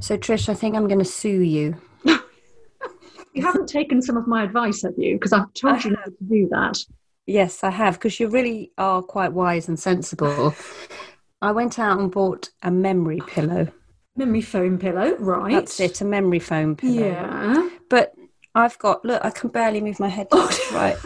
So, Trish, I think I'm going to sue you. You haven't taken some of my advice, have you? Because I've told you not to do that. Yes, I have, because you really are quite wise and sensible. I went out and bought a memory pillow. Memory foam pillow, right? That's it, a memory foam pillow. Yeah. But I've got, look, I can barely move my head to right.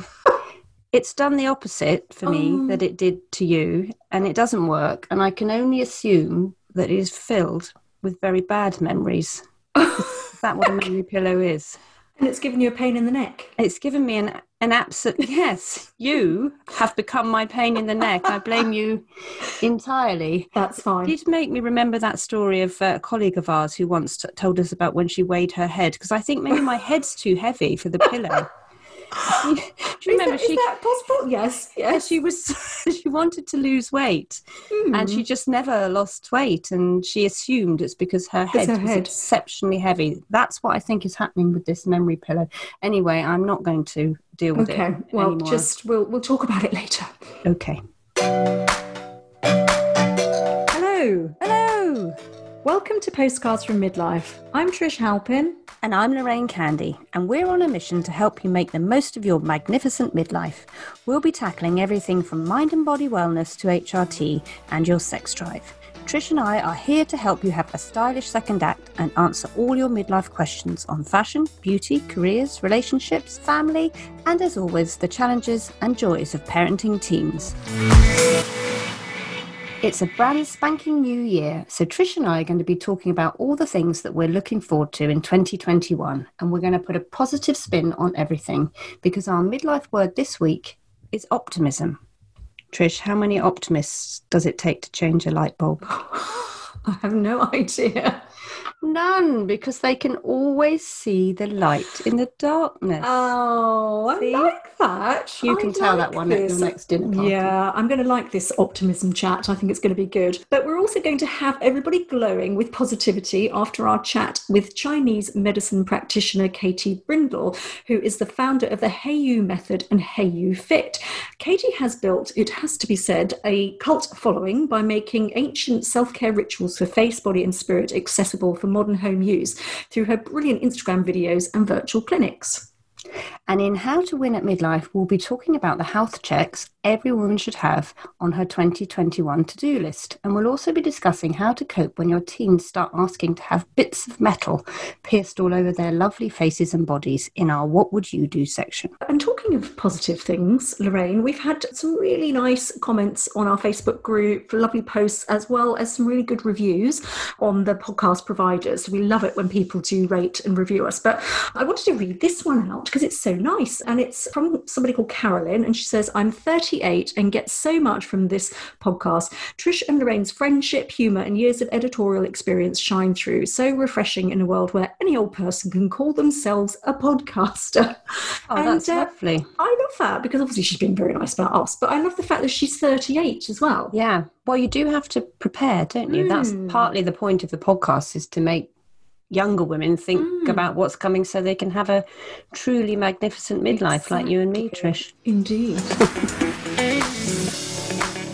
It's done the opposite for me Oh. that it did to you, and it doesn't work. And I can only assume that it is filled with very bad memories. is that what a memory pillow is? And it's given you a pain in the neck. It's given me an an absolute yes. You have become my pain in the neck. I blame you entirely. That's fine. Did make me remember that story of a colleague of ours who once t- told us about when she weighed her head because I think maybe my head's too heavy for the pillow. Do you Is remember that, is she? that possible? Yes, yes. she was. she wanted to lose weight, and Hmm. she just never lost weight, and she assumed it's because her head her was head. exceptionally heavy. That's what I think is happening with this memory pillow. Anyway, I'm not going to deal with Okay. it Okay. Well, anymore. just we'll we'll talk about it later. okay. Hello. Hello, Welcome to Postcards from Midlife. I'm Trish Halpin. and I'm Lorraine Candy, and we're on a mission to help you make the most of your magnificent midlife. We'll be tackling everything from mind and body wellness to HRT and your sex drive. Trish and I are here to help you have a stylish second act and answer all your midlife questions on fashion, beauty, careers, relationships, family, and as always, the challenges and joys of parenting teens. It's a brand spanking new year, so Trish and I are going to be talking about all the things that we're looking forward to in 2021, and we're going to put a positive spin on everything because our midlife word this week is optimism. Trish, how many optimists does it take to change a light bulb? I have no idea. None, because they can always see the light in the darkness. Oh, I See? like that. You I can tell that like one at your next dinner party. Yeah, I'm going to like this optimism chat. I think it's going to be good. But we're also going to have everybody glowing with positivity after our chat with Chinese medicine practitioner Katie Brindle, who is the founder of the Hayo'u Method and Hayo'u Fit. Katie has built, it has to be said, a cult following by making ancient self care rituals for face, body, and spirit accessible for modern home use through her brilliant Instagram videos and virtual clinics. And in How to Win at Midlife, we'll be talking about the health checks every woman should have on her 2021 to do list. And we'll also be discussing how to cope when your teens start asking to have bits of metal pierced all over their lovely faces and bodies in our What Would You Do section. And talking of positive things, Lorraine, we've had some really nice comments on our Facebook group, lovely posts, as well as some really good reviews on the podcast providers. We love it when people do rate and review us. But I wanted to read this one out because it's so nice. And it's from somebody called Carolyn. And she says, I'm 38 and get so much from this podcast. Trish and Lorraine's friendship, humour, and years of editorial experience shine through. So refreshing in a world where any old person can call themselves a podcaster. Oh, And, that's uh, lovely. I love that because obviously she's been very nice about us, but I love the fact that she's 38 as well. Yeah. Well, you do have to prepare, don't you? That's Mm. partly the point of the podcast is to make younger women think Mm. about what's coming so they can have a truly magnificent midlife like you and me, Trish. Indeed.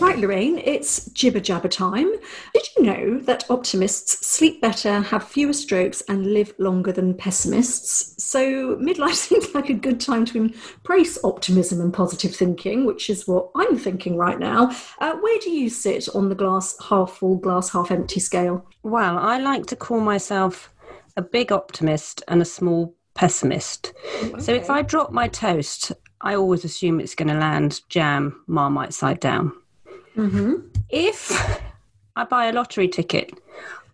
right, Lorraine, it's jibber jabber time. Did you know that optimists sleep better, have fewer strokes, and live longer than pessimists? So, midlife seems like a good time to embrace optimism and positive thinking, which is what I'm thinking right now. Uh, where do you sit on the glass half full, glass half empty scale? Well, I like to call myself a big optimist and a small pessimist. So if I drop my toast, I always assume it's going to land jam, marmite side down. Mm-hmm. If I buy a lottery ticket,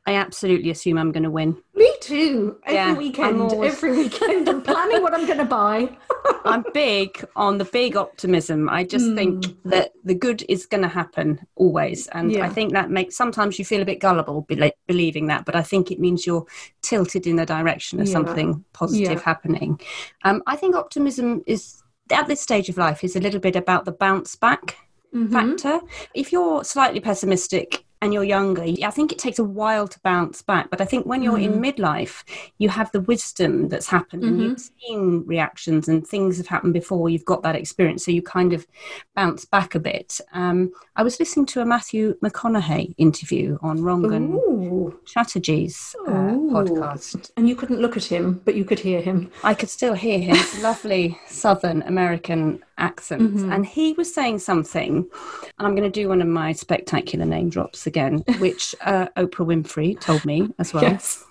I absolutely assume I'm going to win. Me too. Every Yeah, weekend, always- every weekend, I'm planning what I'm going to buy. I'm big on the big optimism. I just think that the good is going to happen always. And Yeah. I think that makes sometimes you feel a bit gullible bel believing that, but I think it means you're tilted in the direction of Yeah. something positive happening. Um, I think optimism is, at this stage of life, is a little bit about the bounce back Mm-hmm. factor. If you're slightly pessimistic and you're younger, I think it takes a while to bounce back. But I think when you're in midlife, you have the wisdom that's happened and you've seen reactions and things have happened before. You've got that experience, so you kind of bounce back a bit. Um, I was listening to a Matthew McConaughey interview on Rangan Ooh. Chatterjee's uh, podcast. And you couldn't look at him, but you could hear him. I could still hear his lovely Southern American accent. Mm-hmm. And he was saying something, and I'm going to do one of my spectacular name drops again, which uh, Oprah Winfrey told me as well. Yes.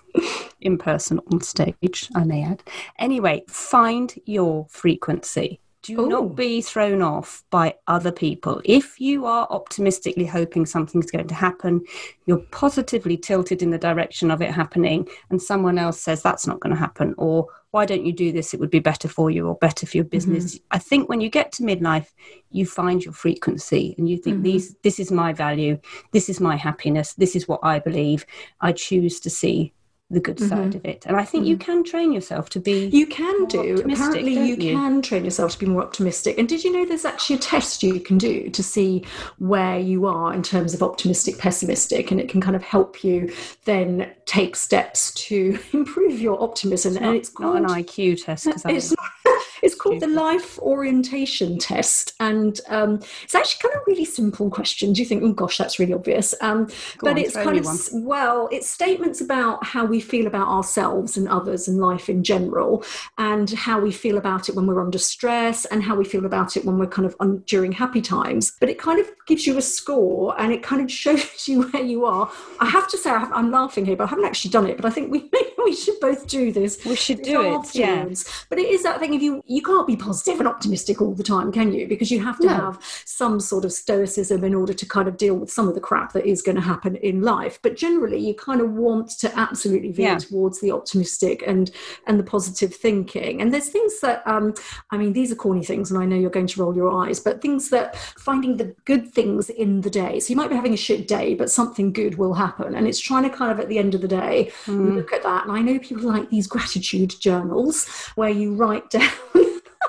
In person on stage, I may add. Anyway, find your frequency. Do Ooh. not be thrown off by other people. If you are optimistically hoping something's going to happen, you're positively tilted in the direction of it happening, and someone else says that's not going to happen, or why don't you do this? It would be better for you or better for your mm-hmm. business. I think when you get to midlife, you find your frequency and you think mm-hmm. these this is my value, this is my happiness, this is what I believe. I choose to see the good mm-hmm. side of it. And I think you mm-hmm. can train yourself to be You can do. Apparently, you, you? can train yourself to be more optimistic. And did you know there's actually a test you can do to see where you are in terms of optimistic, pessimistic, and it can kind of help you then take steps to improve your optimism. and it's not called an IQ test because it's not, it's called the life orientation test and um, it's actually kind of really simple questions you think oh gosh that's really obvious? Um, but on, it's kind of one. well it's statements about how we feel about ourselves and others and life in general and how we feel about it when we're under stress and how we feel about it when we're kind of un- during happy times. But it kind of gives you a score and it kind of shows you where you are. I have to say I have, i'm laughing here but i haven't actually done it but i think we we should both do this We should do it, yeah. But it is that thing if you you can't be positive and optimistic all the time, can you? Because you have to No. have some sort of stoicism in order to kind of deal with some of the crap that is going to happen in life. But generally, you kind of want to absolutely veer Yeah. towards the optimistic and and the positive thinking. And there's things that um, I mean, these are corny things, and I know you're going to roll your eyes, but things that finding the good things in the day. So you might be having a shit day, but something good will happen, and it's trying to kind of at the end of the day look at that. And I know people like these gratitude journals where you write down.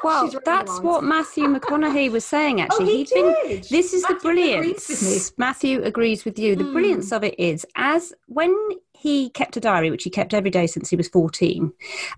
Well, that's what Matthew McConaughey was saying. Actually, he He'd been. did. This is Matthew the brilliance. me. Matthew agrees with you. The Hmm. brilliance of it is, as when he kept a diary, which he kept every day since he was fourteen,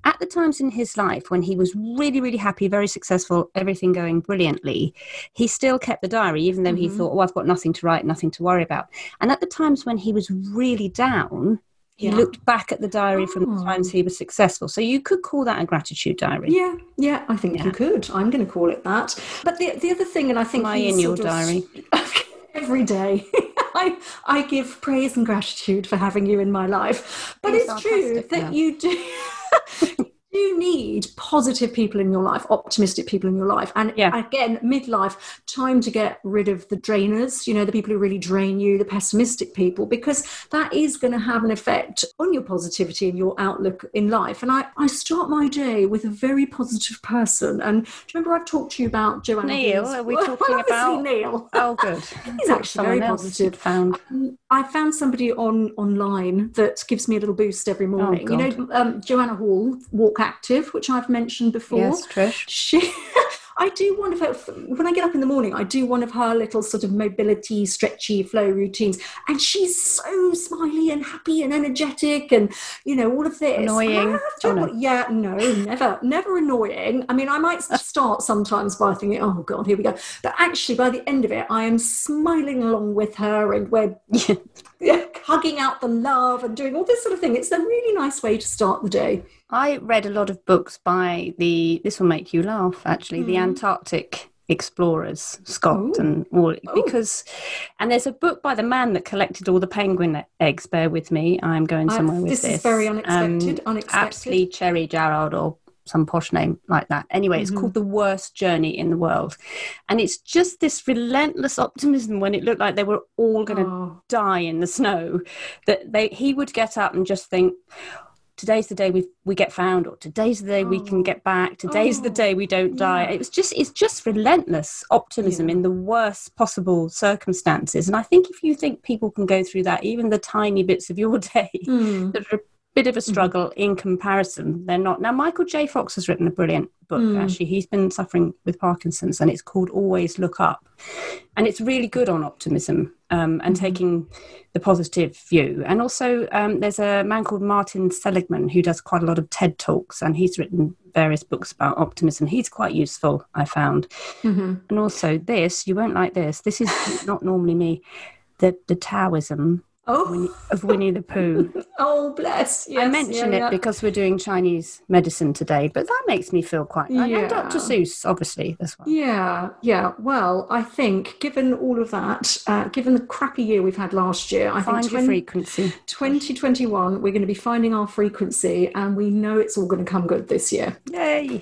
at the times in his life when he was really, really happy, very successful, everything going brilliantly, he still kept the diary, even though he Mm-hmm. thought, "Oh, I've got nothing to write, nothing to worry about." And at the times when he was really down. He Yeah. looked back at the diary from the Oh. times he was successful. So you could call that a gratitude diary. Yeah, yeah, I think Yeah. you could. I'm going to call it that. But the the other thing, and I think Am I in your diary? every day. I I give praise and gratitude for having you in my life. But Being it's true that now. you do. You need positive people in your life, optimistic people in your life. And Yeah. again, midlife, time to get rid of the drainers, you know, the people who really drain you, the pessimistic people, because that is going to have an effect on your positivity and your outlook in life. And I, I start my day with a very positive person. And do you remember I've talked to you about Joanna? Neil, Hall's- are we Well, talking obviously about- Neil? Oh, good. He's actually very else positive. Found. Um, I found somebody on online that gives me a little boost every morning. you know, um, Joanna Hall, Walk Active, which I've mentioned before. Yes, Trish. She, I do one of her when I get up in the morning. I do one of her little sort of mobility, stretchy flow routines, and she's so smiley and happy and energetic, and you know all of this. Annoying. Oh, no. Yeah, no, never, never annoying. I mean, I might start sometimes by thinking, "Oh God, here we go," but actually, by the end of it, I am smiling along with her, and we're yeah, hugging out the love and doing all this sort of thing. It's a really nice way to start the day. I read a lot of books by the. This will make you laugh. Actually, the Antarctic explorers, Scott Hmm. Ooh. and all because, and there's a book by the man that collected all the penguin eggs. Bear with me, I'm going I- somewhere with this this. is very unexpected, unexpected. Absolutely, Cherry Jarrard or some posh name like that. Anyway, it's mm-hmm. called The Worst Journey in the World. And it's just this relentless optimism when it looked like they were all going to oh. die in the snow that they he would get up and just think, today's the day we we get found or today's the day oh. we can get back today's oh. the day we don't die yeah. it was just it's just relentless optimism yeah. in the worst possible circumstances and i think if you think people can go through that even the tiny bits of your day mm. that are bit of a mm-hmm. struggle mm-hmm. in comparison. They're not. Now, Michael J. Fox has written a brilliant book, mm. actually. He's been suffering with Parkinson's and it's called Always Look Up. And it's really good on optimism um, and mm-hmm. taking the positive view. And also, um, there's a man called Martin Seligman who does quite a lot of TED Talks and he's written various books about optimism. He's quite useful, I found. Mm-hmm. And also, this, you won't like this, this is not normally me. The, the Taoism Oh. Winnie, of Winnie the Pooh. oh, bless. Yes, I mention yeah, yeah. it because we're doing Chinese medicine today, but that makes me feel quite. Yeah. And Dr. Seuss, obviously, as well. Yeah, yeah. Well, I think given all of that, uh, given the crappy year we've had last year, I Find think your 20, frequency. 2021, we're going to be finding our frequency, and we know it's all going to come good this year. Yay!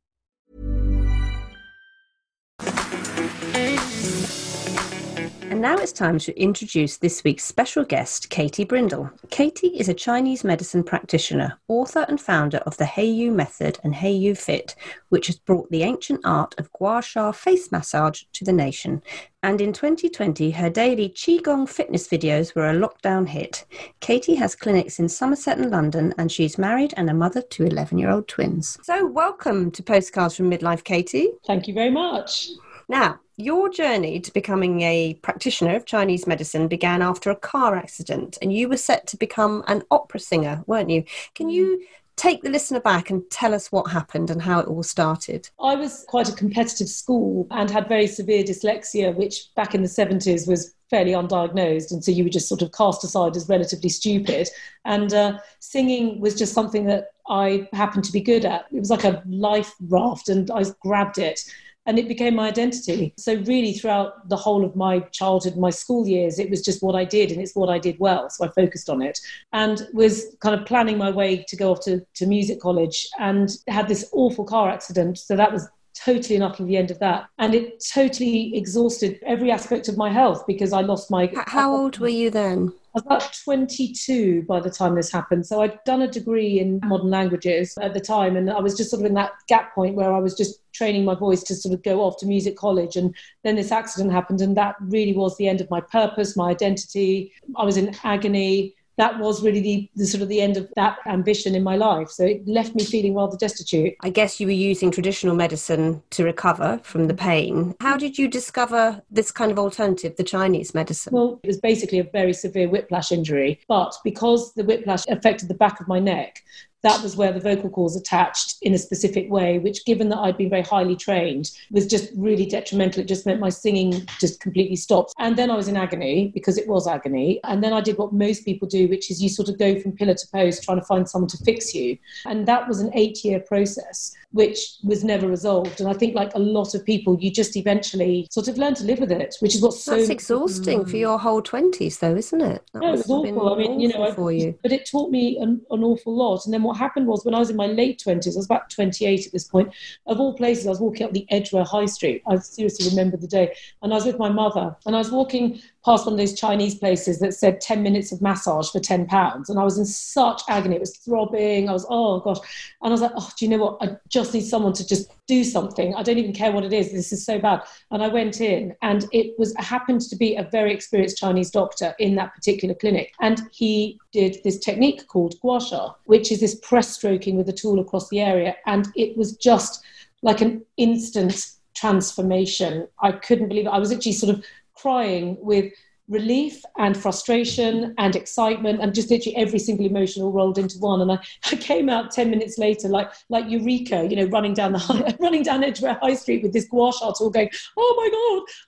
Now it's time to introduce this week's special guest, Katie Brindle. Katie is a Chinese medicine practitioner, author and founder of the Hayo'u Method and Hayo'u Fit, which has brought the ancient art of gua sha face massage to the nation. And in 2020, her daily Qigong fitness videos were a lockdown hit. Katie has clinics in Somerset and London, and she's married and a mother to 11 year old twins. So, welcome to Postcards from Midlife, Katie. Thank you very much. Now, your journey to becoming a practitioner of Chinese medicine began after a car accident, and you were set to become an opera singer, weren't you? Can you take the listener back and tell us what happened and how it all started? I was quite a competitive school and had very severe dyslexia, which back in the 70s was fairly undiagnosed. And so you were just sort of cast aside as relatively stupid. And uh, singing was just something that I happened to be good at. It was like a life raft, and I grabbed it and it became my identity. So really throughout the whole of my childhood, my school years, it was just what I did and it's what I did well. So I focused on it and was kind of planning my way to go off to, to music college and had this awful car accident. So that was totally and utterly the end of that. And it totally exhausted every aspect of my health because I lost my. How old were you then? I was about 22 by the time this happened. So I'd done a degree in oh. modern languages at the time, and I was just sort of in that gap point where I was just training my voice to sort of go off to music college. And then this accident happened, and that really was the end of my purpose, my identity. I was in agony that was really the, the, sort of the end of that ambition in my life. So it left me feeling rather destitute. I guess you were using traditional medicine to recover from the pain. How did you discover this kind of alternative, the Chinese medicine? Well, it was basically a very severe whiplash injury, but because the whiplash affected the back of my neck, that was where the vocal cords attached in a specific way, which, given that I'd been very highly trained, was just really detrimental. It just meant my singing just completely stopped. And then I was in agony because it was agony. And then I did what most people do, which is you sort of go from pillar to post trying to find someone to fix you. And that was an eight year process which was never resolved. And I think, like a lot of people, you just eventually sort of learn to live with it, which is what's so. Exhausting mm. for your whole 20s, though, isn't it? That no, it was awful. I mean, you know, for you. but it taught me an, an, awful lot. And then what happened was when I was in my late 20s, I was about 28 at this point, of all places, I was walking up the Edgware High Street. I seriously remember the day. And I was with my mother, and I was walking past one of those Chinese places that said 10 minutes of massage for 10 pounds. And I was in such agony. It was throbbing. I was, oh gosh. And I was like, oh, do you know what? I just need someone to just do something. I don't even care what it is. This is so bad. And I went in and it was happened to be a very experienced Chinese doctor in that particular clinic. And he did this technique called gua sha, which is this press stroking with a tool across the area. And it was just like an instant transformation. I couldn't believe it. I was actually sort of crying with relief and frustration and excitement and just literally every single emotion all rolled into one. And I, I came out 10 minutes later, like, like Eureka, you know, running down the high, running down Edgware High Street with this gua sha tool going, oh my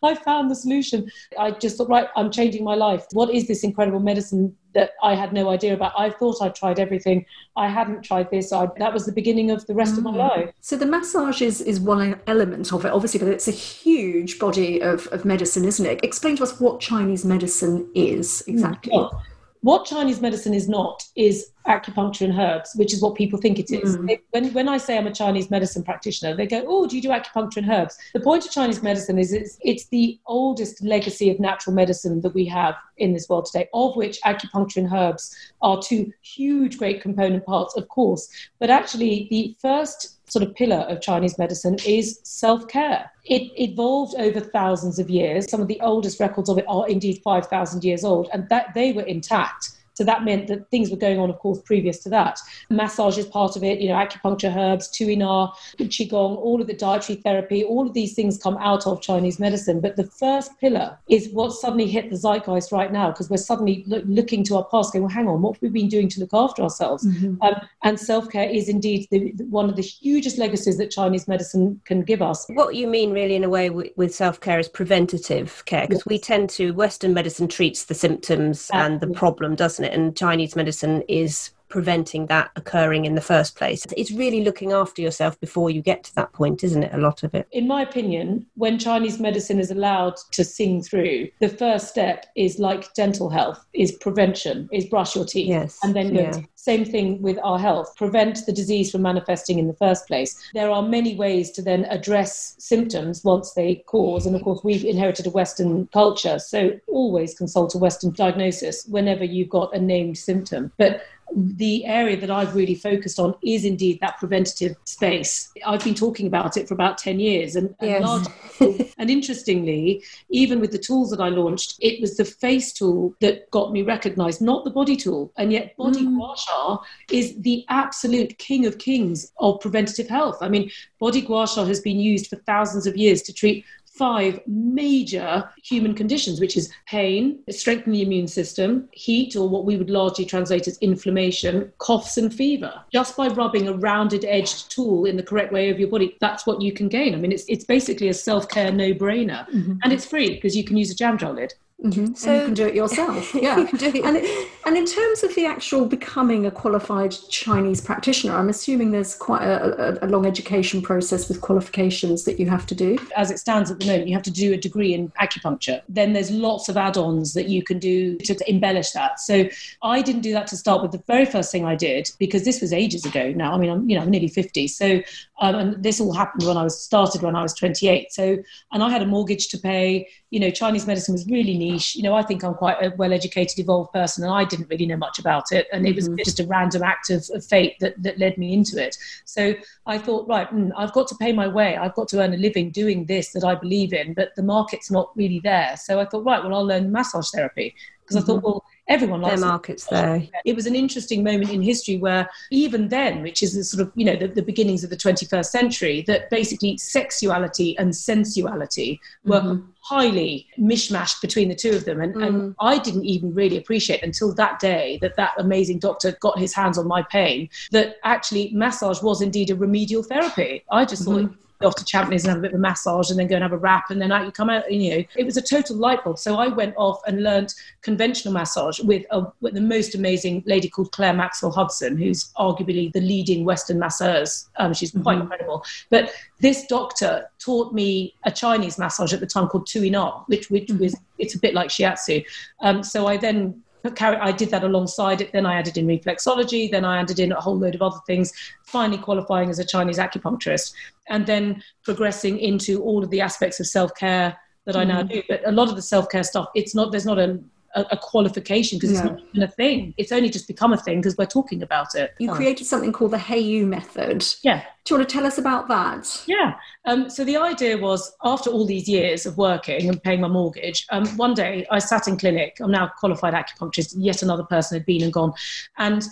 God, I found the solution. I just thought, right, I'm changing my life. What is this incredible medicine that I had no idea about. I thought I'd tried everything. I hadn't tried this. I, that was the beginning of the rest mm. of my mm. life. So the massage is, is one element of it, obviously, but it's a huge body of, of medicine, isn't it? Explain to us what Chinese medicine is exactly. Well, what Chinese medicine is not is acupuncture and herbs, which is what people think it is. Mm. when, when I say I'm a Chinese medicine practitioner, they go, Oh, do you do acupuncture and herbs? The point of Chinese medicine is it's, it's the oldest legacy of natural medicine that we have in this world today, of which acupuncture and herbs are two huge, great component parts, of course. But actually, the first sort of pillar of Chinese medicine is self care. It evolved over thousands of years. Some of the oldest records of it are indeed 5,000 years old, and that they were intact. So that meant that things were going on, of course, previous to that. Massage is part of it, you know, acupuncture, herbs, tuina, qigong, all of the dietary therapy, all of these things come out of Chinese medicine. But the first pillar is what suddenly hit the zeitgeist right now because we're suddenly lo- looking to our past, going, well, hang on, what have we been doing to look after ourselves? Mm-hmm. Um, and self care is indeed the, the, one of the hugest legacies that Chinese medicine can give us. What you mean, really, in a way, with, with self care is preventative care because yes. we tend to, Western medicine treats the symptoms Absolutely. and the problem, doesn't And Chinese medicine is preventing that occurring in the first place. It's really looking after yourself before you get to that point, isn't it? A lot of it. In my opinion, when Chinese medicine is allowed to sing through, the first step is like dental health, is prevention, is brush your teeth. Yes. And then yeah. Same thing with our health, prevent the disease from manifesting in the first place. There are many ways to then address symptoms once they cause. And of course, we've inherited a Western culture. So always consult a Western diagnosis whenever you've got a named symptom. But the area that I've really focused on is indeed that preventative space. I've been talking about it for about 10 years. And, and, yes. largely, and interestingly, even with the tools that I launched, it was the face tool that got me recognized, not the body tool. And yet, body mm. gua sha is the absolute king of kings of preventative health. I mean, body gua sha has been used for thousands of years to treat five major human conditions, which is pain, strengthening the immune system, heat, or what we would largely translate as inflammation, coughs, and fever. Just by rubbing a rounded edged tool in the correct way over your body, that's what you can gain. I mean, it's, it's basically a self care no brainer. Mm-hmm. And it's free because you can use a jam jar lid. Mm-hmm. So and you can do it yourself. Yeah. you it. And, it, and in terms of the actual becoming a qualified Chinese practitioner, I'm assuming there's quite a, a, a, long education process with qualifications that you have to do. As it stands at the moment, you have to do a degree in acupuncture. Then there's lots of add-ons that you can do to, to embellish that. So I didn't do that to start with. The very first thing I did, because this was ages ago now. I mean, I'm you know I'm nearly 50. So um, and this all happened when I was started when I was 28. So and I had a mortgage to pay. You know, Chinese medicine was really niche. You know, I think I'm quite a well educated, evolved person, and I didn't really know much about it. And it was mm-hmm. just a random act of, of, fate that, that led me into it. So I thought, right, mm, I've got to pay my way. I've got to earn a living doing this that I believe in, but the market's not really there. So I thought, right, well, I'll learn massage therapy because mm-hmm. I thought, mm-hmm. well, everyone likes their markets there. It was an interesting moment in history where even then, which is the sort of you know the, the beginnings of the 21st century, that basically sexuality and sensuality were mm-hmm. highly mishmashed between the two of them, and, mm. and I didn't even really appreciate until that day that that amazing doctor got his hands on my pain that actually massage was indeed a remedial therapy. I just mm-hmm. thought off to Champneys and have a bit of a massage and then go and have a wrap and then out you come out. And, you know, it was a total light bulb. So I went off and learned conventional massage with, a, with the most amazing lady called Claire Maxwell Hudson, who's arguably the leading Western masseuse. Um, she's quite mm-hmm. incredible. But this doctor taught me a Chinese massage at the time called Tui Na, which, which mm-hmm. was it's a bit like shiatsu. Um, so I then I did that alongside it. Then I added in reflexology. Then I added in a whole load of other things, finally qualifying as a Chinese acupuncturist, and then progressing into all of the aspects of self care that I now mm. do. But a lot of the self care stuff, it's not, there's not a, a, a qualification because it's not even a thing. It's only just become a thing because we're talking about it. You oh. created something called the Hayo'u method. Yeah. Do you want to tell us about that? Yeah. Um, so the idea was after all these years of working and paying my mortgage, um, one day I sat in clinic. I'm now qualified acupuncturist. Yet another person had been and gone. And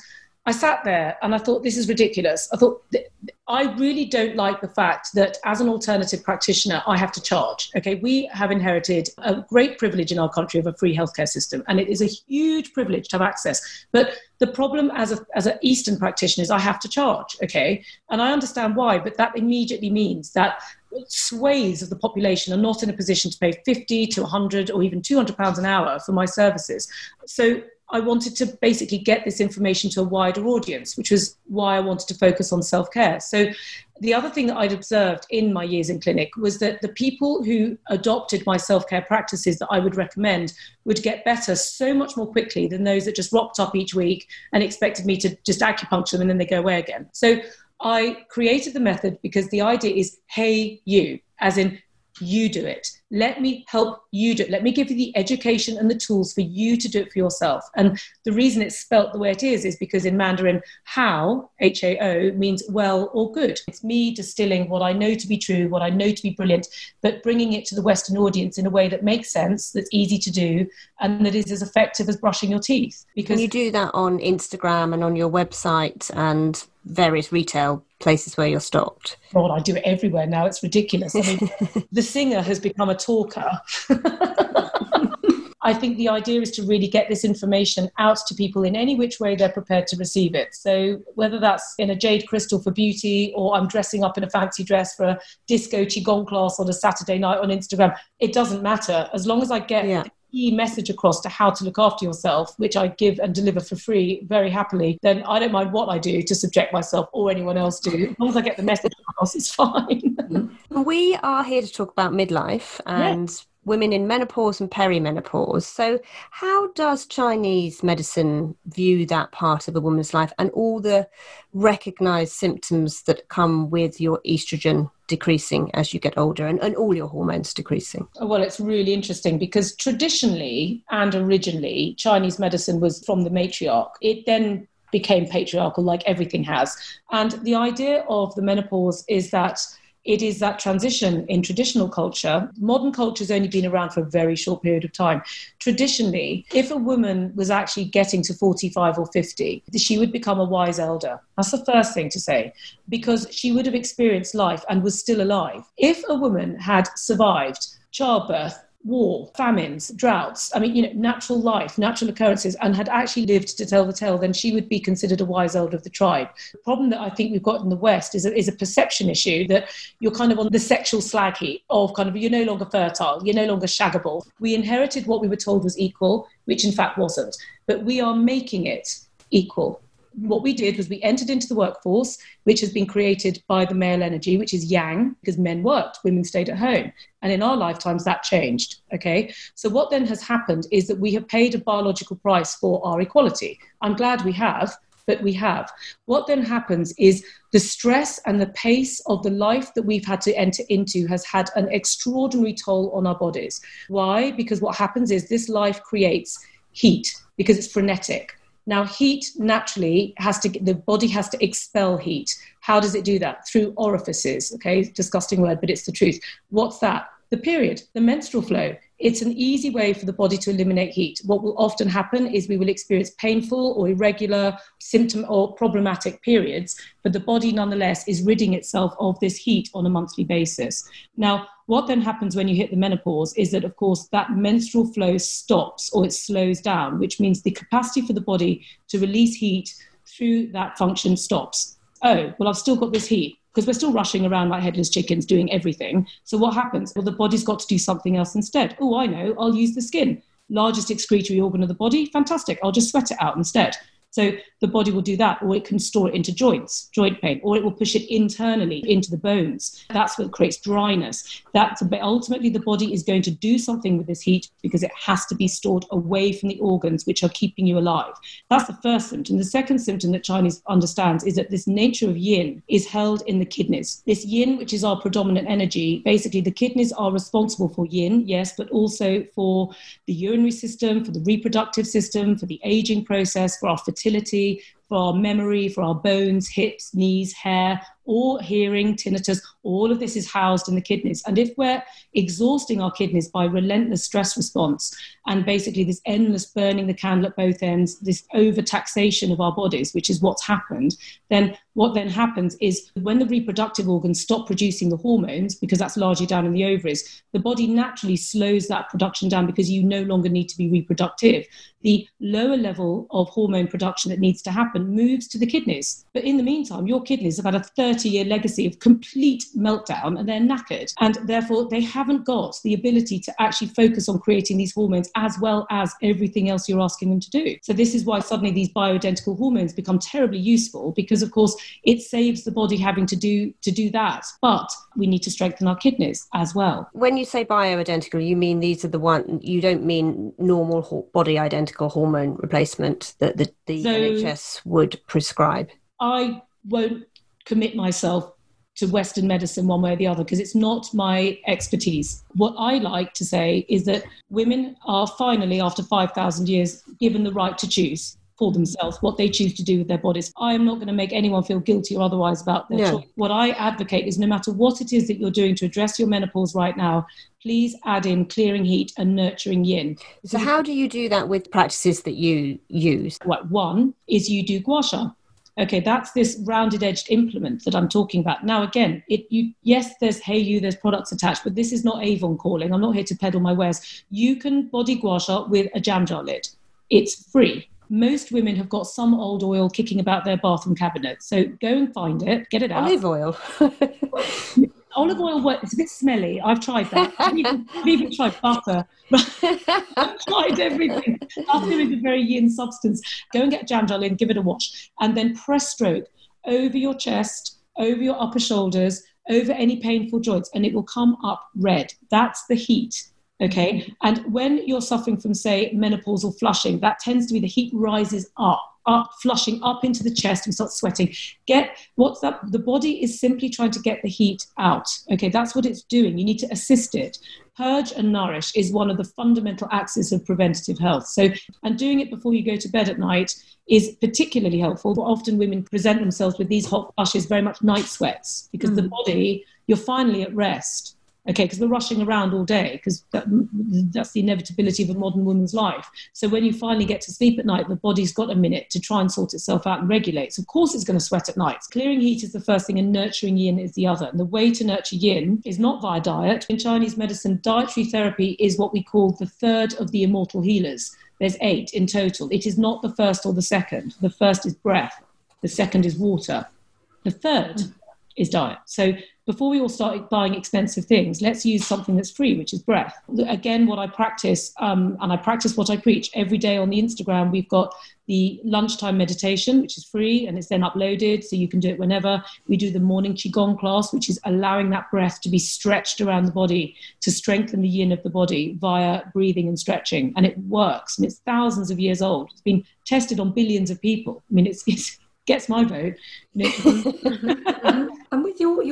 I sat there and I thought, this is ridiculous. I thought, I really don't like the fact that as an alternative practitioner, I have to charge. Okay, we have inherited a great privilege in our country of a free healthcare system, and it is a huge privilege to have access. But the problem as a as an Eastern practitioner is I have to charge. Okay, and I understand why, but that immediately means that swathes of the population are not in a position to pay 50 to 100 or even 200 pounds an hour for my services. So I wanted to basically get this information to a wider audience, which was why I wanted to focus on self care. So, the other thing that I'd observed in my years in clinic was that the people who adopted my self care practices that I would recommend would get better so much more quickly than those that just rocked up each week and expected me to just acupuncture them and then they go away again. So, I created the method because the idea is hey, you, as in you do it. Let me help you do it. Let me give you the education and the tools for you to do it for yourself. And the reason it's spelt the way it is is because in Mandarin, how, H A O, means well or good. It's me distilling what I know to be true, what I know to be brilliant, but bringing it to the Western audience in a way that makes sense, that's easy to do, and that is as effective as brushing your teeth. Because Can you do that on Instagram and on your website and various retail places where you're stocked? God, I do it everywhere now. It's ridiculous. I mean, the singer has become a talker. I think the idea is to really get this information out to people in any which way they're prepared to receive it. So whether that's in a jade crystal for beauty or I'm dressing up in a fancy dress for a disco qigong class on a Saturday night on Instagram, it doesn't matter. As long as I get yeah key message across to how to look after yourself, which I give and deliver for free very happily, then I don't mind what I do to subject myself or anyone else to. As long as I get the message across, it's fine. Mm-hmm. we are here to talk about midlife and yeah women in menopause and perimenopause. So, how does Chinese medicine view that part of a woman's life and all the recognized symptoms that come with your estrogen decreasing as you get older and, and all your hormones decreasing? Well, it's really interesting because traditionally and originally, Chinese medicine was from the matriarch. It then became patriarchal, like everything has. And the idea of the menopause is that it is that transition in traditional culture. Modern culture has only been around for a very short period of time. Traditionally, if a woman was actually getting to 45 or 50, she would become a wise elder. That's the first thing to say, because she would have experienced life and was still alive. If a woman had survived childbirth, war, famines, droughts, I mean, you know, natural life, natural occurrences, and had actually lived to tell the tale, then she would be considered a wise elder of the tribe. The problem that I think we've got in the West is a, is a perception issue that you're kind of on the sexual slag heap of kind of you're no longer fertile, you're no longer shaggable. We inherited what we were told was equal, which in fact wasn't, but we are making it equal what we did was we entered into the workforce, which has been created by the male energy, which is yang, because men worked, women stayed at home. And in our lifetimes, that changed. Okay. So what then has happened is that we have paid a biological price for our equality. I'm glad we have, but we have. What then happens is the stress and the pace of the life that we've had to enter into has had an extraordinary toll on our bodies. Why? Because what happens is this life creates heat because it's frenetic. Now, heat naturally has to, the body has to expel heat. How does it do that? Through orifices. Okay, disgusting word, but it's the truth. What's that? The period, the menstrual flow. It's an easy way for the body to eliminate heat. What will often happen is we will experience painful or irregular symptom or problematic periods, but the body nonetheless is ridding itself of this heat on a monthly basis. Now, what then happens when you hit the menopause is that, of course, that menstrual flow stops or it slows down, which means the capacity for the body to release heat through that function stops. Oh, well, I've still got this heat because we're still rushing around like headless chickens doing everything. So what happens? Well, the body's got to do something else instead. Oh, I know, I'll use the skin. Largest excretory organ of the body, fantastic. I'll just sweat it out instead. So the body will do that, or it can store it into joints, joint pain, or it will push it internally into the bones. That's what creates dryness. That's ultimately the body is going to do something with this heat because it has to be stored away from the organs which are keeping you alive. That's the first symptom. The second symptom that Chinese understands is that this nature of yin is held in the kidneys. This yin, which is our predominant energy, basically the kidneys are responsible for yin, yes, but also for the urinary system, for the reproductive system, for the aging process, for our fertility fertility, for our memory, for our bones, hips, knees, hair, or hearing, tinnitus, All of this is housed in the kidneys. And if we're exhausting our kidneys by relentless stress response and basically this endless burning the candle at both ends, this overtaxation of our bodies, which is what's happened, then what then happens is when the reproductive organs stop producing the hormones, because that's largely down in the ovaries, the body naturally slows that production down because you no longer need to be reproductive. The lower level of hormone production that needs to happen moves to the kidneys. But in the meantime, your kidneys have had a 30 year legacy of complete meltdown and they're knackered. And therefore, they haven't got the ability to actually focus on creating these hormones as well as everything else you're asking them to do. So, this is why suddenly these bioidentical hormones become terribly useful because, of course, it saves the body having to do to do that. But we need to strengthen our kidneys as well. When you say bioidentical, you mean these are the one you don't mean normal body identical hormone replacement that the, the so NHS would prescribe. I won't commit myself to Western medicine one way or the other because it's not my expertise. What I like to say is that women are finally, after 5,000 years, given the right to choose for themselves what they choose to do with their bodies. I am not going to make anyone feel guilty or otherwise about their choice. What I advocate is no matter what it is that you're doing to address your menopause right now, please add in clearing heat and nurturing yin. So, how do you do that with practices that you use? What one is you do gua sha. Okay, that's this rounded edged implement that I'm talking about. Now, again, it you yes, there's hey you, there's products attached, but this is not Avon calling. I'm not here to peddle my wares. You can body gua sha with a jam jar lid. It's free most women have got some old oil kicking about their bathroom cabinet. So go and find it, get it out. Olive oil. Olive oil, works. it's a bit smelly. I've tried that. I've even, even tried butter. I've tried everything. Butter is a very yin substance. Go and get jam jar in, give it a wash, and then press stroke over your chest, over your upper shoulders, over any painful joints, and it will come up red. That's the heat. Okay. And when you're suffering from, say, menopausal flushing, that tends to be the heat rises up, up, flushing up into the chest and start sweating. Get what's up. The body is simply trying to get the heat out. Okay. That's what it's doing. You need to assist it. Purge and nourish is one of the fundamental axes of preventative health. So, and doing it before you go to bed at night is particularly helpful. But often women present themselves with these hot flushes, very much night sweats, because mm. the body, you're finally at rest okay because we're rushing around all day because that, that's the inevitability of a modern woman's life. So when you finally get to sleep at night the body's got a minute to try and sort itself out and regulate. So of course it's going to sweat at night clearing heat is the first thing and nurturing yin is the other. And the way to nurture yin is not via diet. In chinese medicine dietary therapy is what we call the third of the immortal healers. There's eight in total. It is not the first or the second. The first is breath. The second is water. The third is diet. So before we all start buying expensive things, let's use something that's free, which is breath. Again, what I practice, um, and I practice what I preach every day on the Instagram, we've got the lunchtime meditation, which is free and it's then uploaded, so you can do it whenever. We do the morning Qigong class, which is allowing that breath to be stretched around the body to strengthen the yin of the body via breathing and stretching. And it works. And it's thousands of years old. It's been tested on billions of people. I mean, it's, it's gets my vote.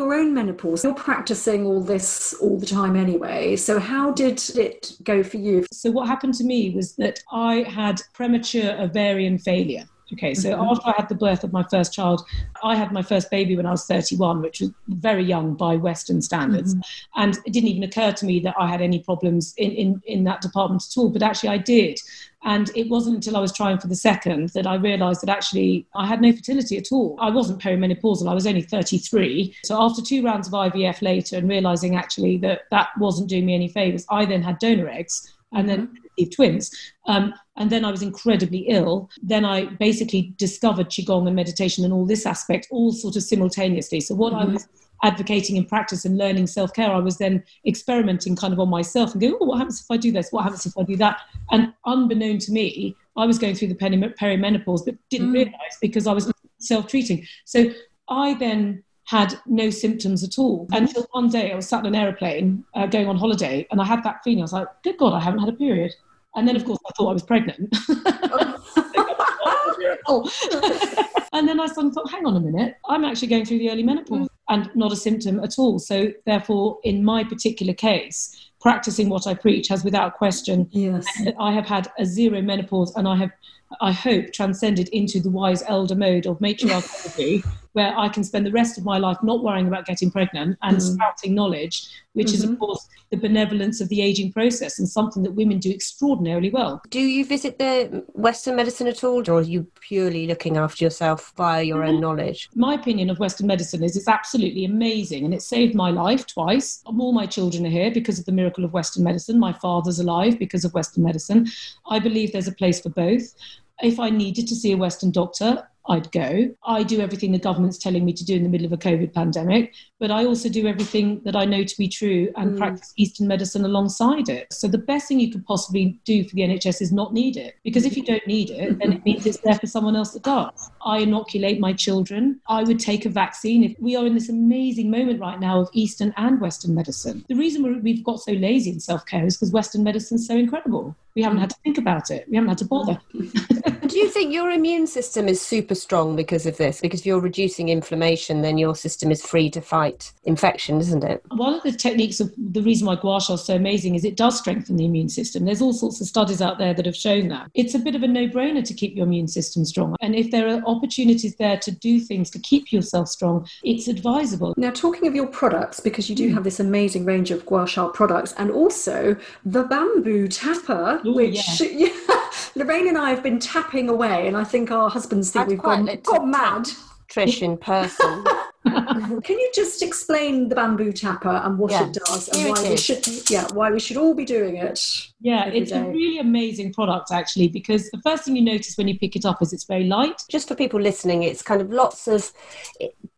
your, own menopause, you're practicing all this all the time anyway. So, how did it go for you? So, what happened to me was that I had premature ovarian failure. Okay, so mm-hmm. after I had the birth of my first child, I had my first baby when I was 31, which was very young by Western standards. Mm-hmm. And it didn't even occur to me that I had any problems in, in, in that department at all, but actually I did. And it wasn't until I was trying for the second that I realized that actually I had no fertility at all. I wasn't perimenopausal, I was only 33. So after two rounds of IVF later and realizing actually that that wasn't doing me any favors, I then had donor eggs and then twins. Um, and then I was incredibly ill. Then I basically discovered Qigong and meditation and all this aspect all sort of simultaneously. So what mm-hmm. I was advocating in practice and learning self-care, I was then experimenting kind of on myself and going, oh, what happens if I do this? What happens if I do that? And unbeknown to me, I was going through the perimenopause, but didn't mm. realize because I was self-treating. So I then had no symptoms at all until one day I was sat in an aeroplane uh, going on holiday and I had that feeling. I was like, good God, I haven't had a period. And then, of course, I thought I was pregnant. Oh. Oh. and then I suddenly thought, hang on a minute, I'm actually going through the early menopause mm. and not a symptom at all. So, therefore, in my particular case, practicing what I preach has without question, yes. I have had a zero menopause and I have, I hope, transcended into the wise elder mode of matriarchy where I can spend the rest of my life not worrying about getting pregnant and mm. spouting knowledge, which mm-hmm. is, of mm-hmm. course, the benevolence of the aging process and something that women do extraordinarily well. Do you visit the Western medicine at all, or are you purely looking after yourself via your own knowledge? My opinion of Western medicine is it's absolutely amazing and it saved my life twice. All my children are here because of the miracle of Western medicine. My father's alive because of Western medicine. I believe there's a place for both. If I needed to see a Western doctor, I'd go. I do everything the government's telling me to do in the middle of a COVID pandemic, but I also do everything that I know to be true and mm. practice Eastern medicine alongside it. So the best thing you could possibly do for the NHS is not need it. Because if you don't need it, then it means it's there for someone else that does. I inoculate my children. I would take a vaccine. If we are in this amazing moment right now of Eastern and Western medicine, the reason we've got so lazy in self care is because Western medicine is so incredible. We haven't had to think about it. We haven't had to bother. do you think your immune system is super strong because of this? Because if you're reducing inflammation, then your system is free to fight infection, isn't it? One of the techniques of the reason why gua sha is so amazing is it does strengthen the immune system. There's all sorts of studies out there that have shown that. It's a bit of a no brainer to keep your immune system strong. And if there are opportunities there to do things to keep yourself strong, it's advisable. Now, talking of your products, because you do have this amazing range of gua sha products and also the bamboo tapper, Ooh, which. Yeah. Lorraine and I have been tapping away, and I think our husbands think I'd we've gone, gone mad. Trish in person. Can you just explain the bamboo tapper and what yeah. it does and Here why we should yeah why we should all be doing it? Yeah, it's day. a really amazing product actually because the first thing you notice when you pick it up is it's very light. Just for people listening, it's kind of lots of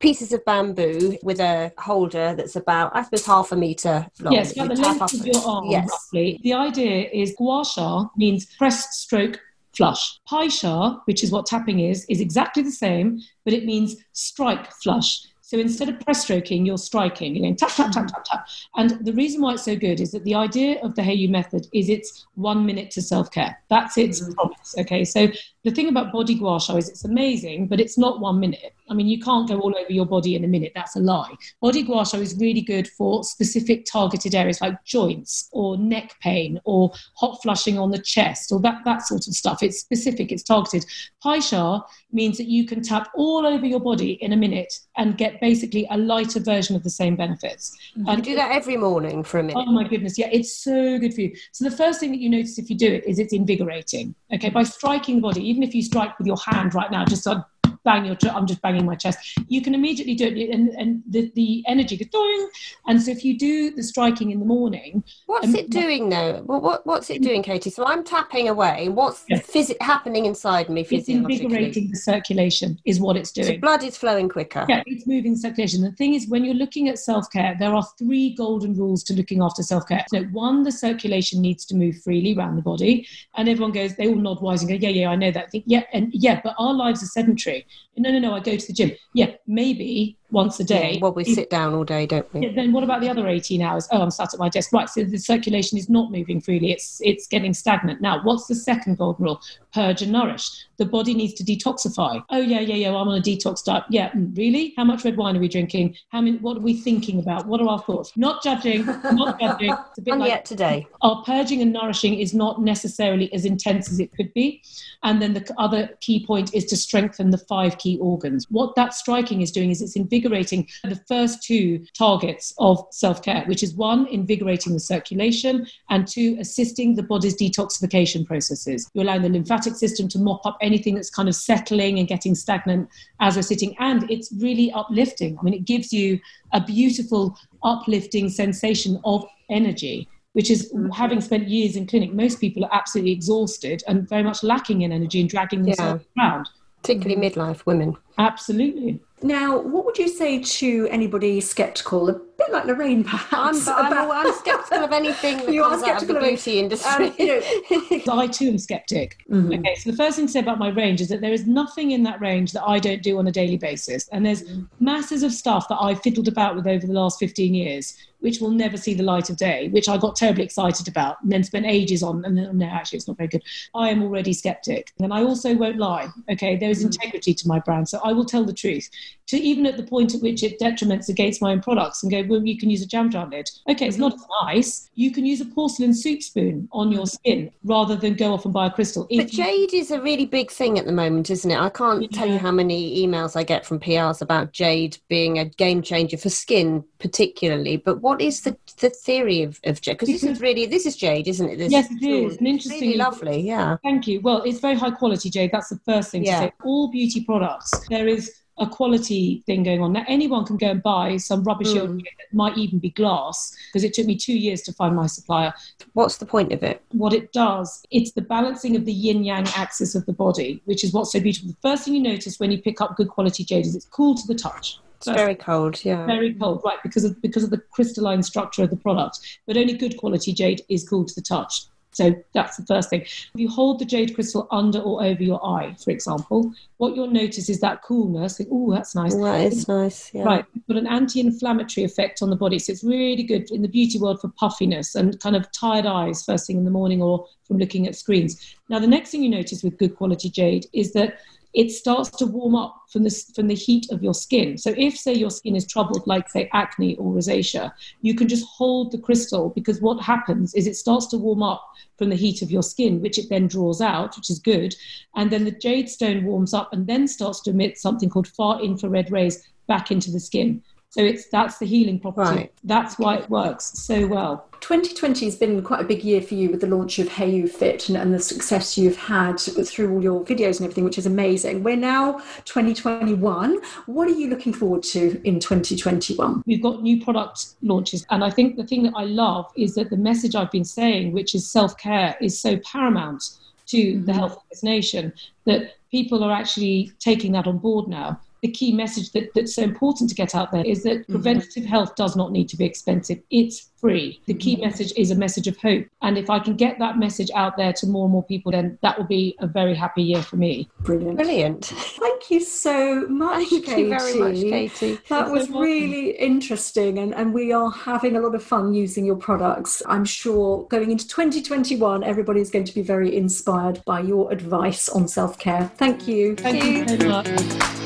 pieces of bamboo with a holder that's about I suppose half a meter long. Yes, about the length of your arm yes. roughly. The idea is gua sha means press stroke flush. Pai sha, which is what tapping is, is exactly the same, but it means strike flush. So instead of press stroking, you're striking. You're going tap, tap, tap, tap, tap. And the reason why it's so good is that the idea of the Hayo'u method is it's one minute to self care. That's its mm-hmm. promise. Okay. So the thing about body gua sha is it's amazing, but it's not one minute. I mean, you can't go all over your body in a minute. That's a lie. Body gua sha is really good for specific targeted areas like joints or neck pain or hot flushing on the chest or that, that sort of stuff. It's specific, it's targeted. Pai sha means that you can tap all over your body in a minute and get basically a lighter version of the same benefits. Mm-hmm. And do that every morning for a minute. Oh my goodness, yeah, it's so good for you. So the first thing that you notice if you do it is it's invigorating. Okay, by striking the body, even if you strike with your hand right now, just on bang your i'm just banging my chest. You can immediately do it and, and the, the energy goes doing. And so if you do the striking in the morning what's um, it doing though? Well, what, what's it doing katie? So i'm tapping away. What's yes. phys- happening inside me physiologically? it's invigorating the circulation is what it's doing. so blood is flowing quicker. Yeah it's moving circulation. The thing is when you're looking at self-care there are three golden rules to looking after self-care. So one the circulation needs to move freely around the body and everyone goes they all nod wise and go yeah yeah i know that think yeah and yeah but our lives are sedentary no, no, no, I go to the gym. Yeah, maybe once a day. Yeah, well, we sit down all day, don't we? Yeah, then what about the other 18 hours? Oh, I'm sat at my desk. Right, so the circulation is not moving freely. It's it's getting stagnant. Now, what's the second golden rule? Purge and nourish. The body needs to detoxify. Oh, yeah, yeah, yeah. I'm on a detox diet. Yeah, mm, really? How much red wine are we drinking? How many? What are we thinking about? What are our thoughts? Not judging. Not judging. It's a bit and like, yet today, our purging and nourishing is not necessarily as intense as it could be. And then the other key point is to strengthen the five key organs. What that striking is doing is it's invigorating the first two targets of self care, which is one, invigorating the circulation, and two, assisting the body's detoxification processes. You're allowing the lymphatic system to mop up anything that's kind of settling and getting stagnant as we're sitting. And it's really uplifting. I mean, it gives you a beautiful, uplifting sensation of energy which is having spent years in clinic, most people are absolutely exhausted and very much lacking in energy and dragging themselves yeah. around. Particularly midlife women. Absolutely. Now, what would you say to anybody skeptical, a bit like Lorraine, perhaps? I'm, I'm, about... I'm skeptical of anything that you comes out of the beauty industry. Um, you know... I too am skeptic. Mm-hmm. Okay, so the first thing to say about my range is that there is nothing in that range that I don't do on a daily basis, and there's mm-hmm. masses of stuff that I've fiddled about with over the last 15 years, which will never see the light of day, which I got terribly excited about and then spent ages on. And then, no, actually, it's not very good. I am already skeptic. And I also won't lie. Okay. There is mm-hmm. integrity to my brand. So I will tell the truth, to even at the point at which it detriments against my own products and go, well, you can use a jam jar lid. Okay. It's not as nice. You can use a porcelain soup spoon on your skin rather than go off and buy a crystal. If but jade is a really big thing at the moment, isn't it? I can't yeah. tell you how many emails I get from PRs about jade being a game changer for skin, particularly. But what is the the theory of, of jade? Because this is really this is jade, isn't it? This yes, it is. An interesting, really lovely. Yeah. Thank you. Well, it's very high quality jade. That's the first thing yeah. to say. All beauty products, there is a quality thing going on. Now, anyone can go and buy some rubbish mm. that might even be glass, because it took me two years to find my supplier. What's the point of it? What it does, it's the balancing of the yin yang axis of the body, which is what's so beautiful. The first thing you notice when you pick up good quality jade is it's cool to the touch. It's very cold, yeah. Very cold, right? Because of because of the crystalline structure of the product. But only good quality jade is cool to the touch. So that's the first thing. If you hold the jade crystal under or over your eye, for example, what you'll notice is that coolness. Oh, that's nice. That is nice. Yeah. Right. But an anti-inflammatory effect on the body. So it's really good in the beauty world for puffiness and kind of tired eyes first thing in the morning or from looking at screens. Now, the next thing you notice with good quality jade is that it starts to warm up from the, from the heat of your skin. So if, say, your skin is troubled, like, say, acne or rosacea, you can just hold the crystal because what happens is it starts to warm up from the heat of your skin, which it then draws out, which is good. And then the jade stone warms up and then starts to emit something called far infrared rays back into the skin. So it's that's the healing property. Right. That's why it works so well. 2020 has been quite a big year for you with the launch of Hayo'u Fit and, and, the success you've had through all your videos and everything, which is amazing. We're now 2021. What are you looking forward to in 2021? We've got new product launches, and I think the thing that I love is that the message I've been saying, which is self care, is so paramount to mm-hmm. the health of this nation that people are actually taking that on board now the key message that, that's so important to get out there is that mm-hmm. preventative health does not need to be expensive. It's free. The key mm-hmm. message is a message of hope. And if I can get that message out there to more and more people, then that will be a very happy year for me. Brilliant. Brilliant. Thank you so much, Thank Katie. you very much, Katie. That was really interesting. And, and we are having a lot of fun using your products. I'm sure going into 2021, everybody is going to be very inspired by your advice on self care. Thank you. Thank, Thank you so much.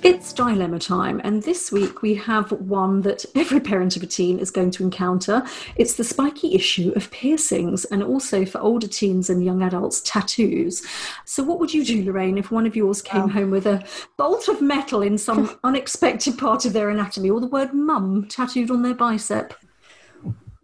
It's dilemma time, and this week we have one that every parent of a teen is going to encounter. It's the spiky issue of piercings, and also for older teens and young adults, tattoos. So, what would you do, Lorraine, if one of yours came um. home with a bolt of metal in some unexpected part of their anatomy, or the word mum tattooed on their bicep?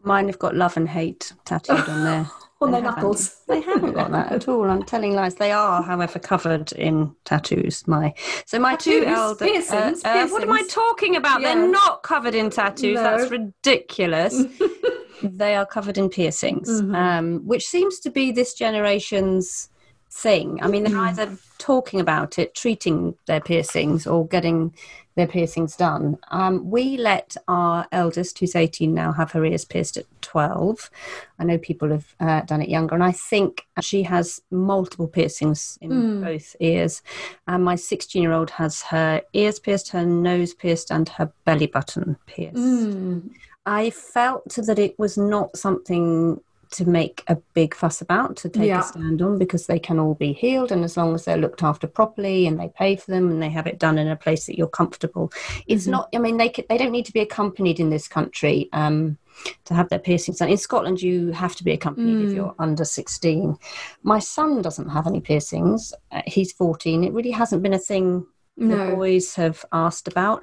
Mine have got love and hate tattooed on there on they their haven't. knuckles. They haven't got that at all. I'm telling lies. They are, however, covered in tattoos. My so my tattoos, two elder piercings, uh, piercings. Uh, what am I talking about? Yeah. They're not covered in tattoos. No. That's ridiculous. they are covered in piercings, mm-hmm. um, which seems to be this generation's thing. I mean, they're mm. either talking about it, treating their piercings, or getting their piercings done. Um, we let our eldest, who's 18 now, have her ears pierced at 12. I know people have uh, done it younger, and I think she has multiple piercings in mm. both ears. And my 16 year old has her ears pierced, her nose pierced, and her belly button pierced. Mm. I felt that it was not something to make a big fuss about to take yeah. a stand on because they can all be healed and as long as they're looked after properly and they pay for them and they have it done in a place that you're comfortable it's mm-hmm. not i mean they they don't need to be accompanied in this country um, to have their piercings done in scotland you have to be accompanied mm. if you're under 16 my son doesn't have any piercings uh, he's 14 it really hasn't been a thing no. the boys have asked about.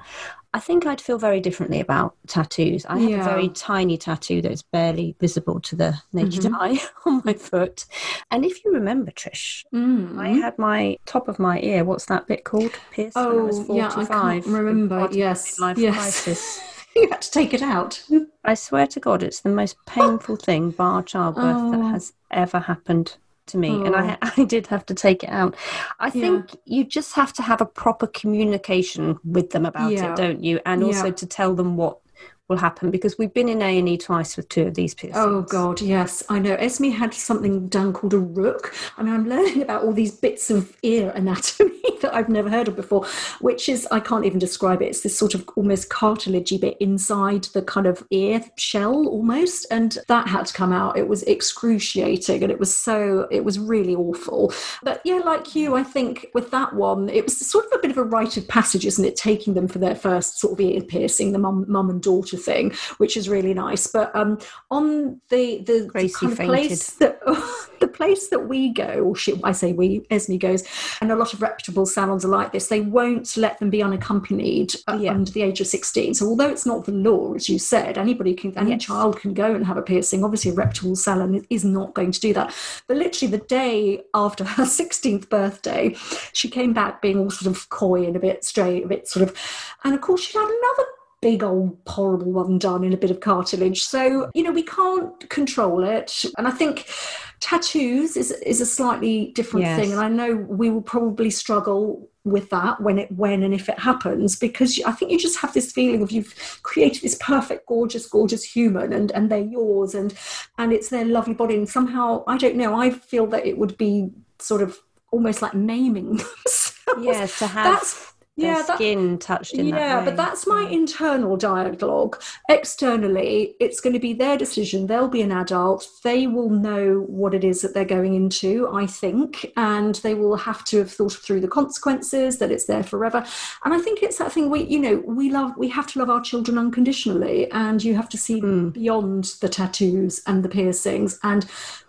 I think I'd feel very differently about tattoos. I have yeah. a very tiny tattoo that's barely visible to the naked mm-hmm. eye on my foot. And if you remember, Trish, mm-hmm. I had my top of my ear, what's that bit called? Pierced oh, when I was 45. Yeah, I can't remember. Yes. Life yes. crisis. you had to take it out. I swear to God, it's the most painful thing, bar childbirth, oh. that has ever happened to me oh. and I, oh. I did have to take it out i think you just have to have a proper communication with them about yeah. it don't you and also to tell them what will happen because we've been in A&E twice with two of these oh, piercings. Oh God, yes, I know. Esme had something done called a rook. I mean, I'm learning about all these bits of ear anatomy that I've never heard of before, which is I can't even describe it. It's this sort of almost cartilagey bit inside the kind of ear shell almost, and that had to come out. It was excruciating, and it was so it was really awful. But yeah, like you, I think with that one, it was sort of a bit of a rite of passage, isn't it? Taking them for their first sort of ear piercing, the mum, mum and daughter thing, which is really nice. But um, on the the, the kind of place that the place that we go, or she, I say we, Esme goes, and a lot of reputable salons are like this. They won't let them be unaccompanied uh, yeah. under the age of sixteen. So although it's not the law, as you said, anybody can, any yes. child can go and have a piercing. Obviously, a reputable salon is not going to do that. But literally, the day after her sixteenth birthday, she came back being all sort of coy and a bit straight, a bit sort of, and of course she had another big old horrible one done in a bit of cartilage. So, you know, we can't control it. And I think tattoos is is a slightly different yes. thing. And I know we will probably struggle with that when it when and if it happens because I think you just have this feeling of you've created this perfect gorgeous gorgeous human and and they're yours and and it's their lovely body and somehow I don't know I feel that it would be sort of almost like maiming themselves. Yes, to have that's yeah, that, skin touched in yeah, but that's my internal dialogue. Externally, it's going to be their decision. They'll be an adult. They will know what it is that they're going into, I think, and they will have to have thought through the consequences, that it's there forever. And I think it's that thing we, you know, we love, we have to love our children unconditionally, and you have to see mm. beyond the tattoos and the piercings and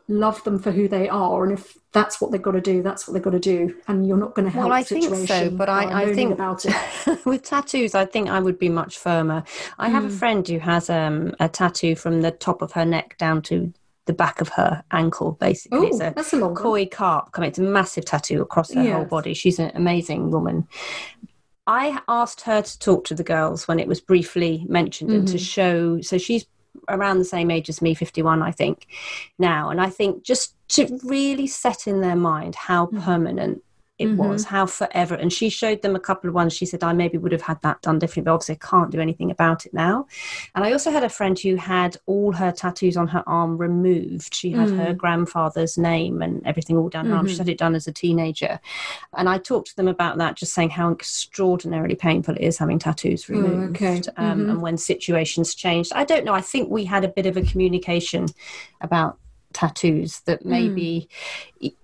love them for who they are. And if that's what they've got to do. That's what they've got to do, and you're not going to help. Well, I the situation think so, but I, I think about it with tattoos. I think I would be much firmer. I mm. have a hmm. friend who has um, a tattoo from the top of her neck down to the back of her ankle, basically. Ooh, it's a, that's a long koi carp. Come, it's a massive tattoo across her yes. whole body. She's an amazing woman. I asked her to talk to the girls when it was briefly mentioned mm-hmm. and to mm-hmm. show. So she's around the same age as me, 51, I think, now. And I think just to really set in their mind how mm. permanent it mm-hmm. was, how forever. And she showed them a couple of ones. She said, I maybe would have had that done differently, but obviously I can't do anything about it now. And I also had a friend who had all her tattoos on her arm removed. She had mm. her grandfather's name and everything all down her mm-hmm. arm. She mm-hmm. had it done as a teenager. And I talked to them about that, just saying how extraordinarily painful it is having tattoos removed. Oh, okay. um, mm-hmm. and when situations changed. I don't know. I think we had a bit of a communication about tattoos that mm. maybe mm.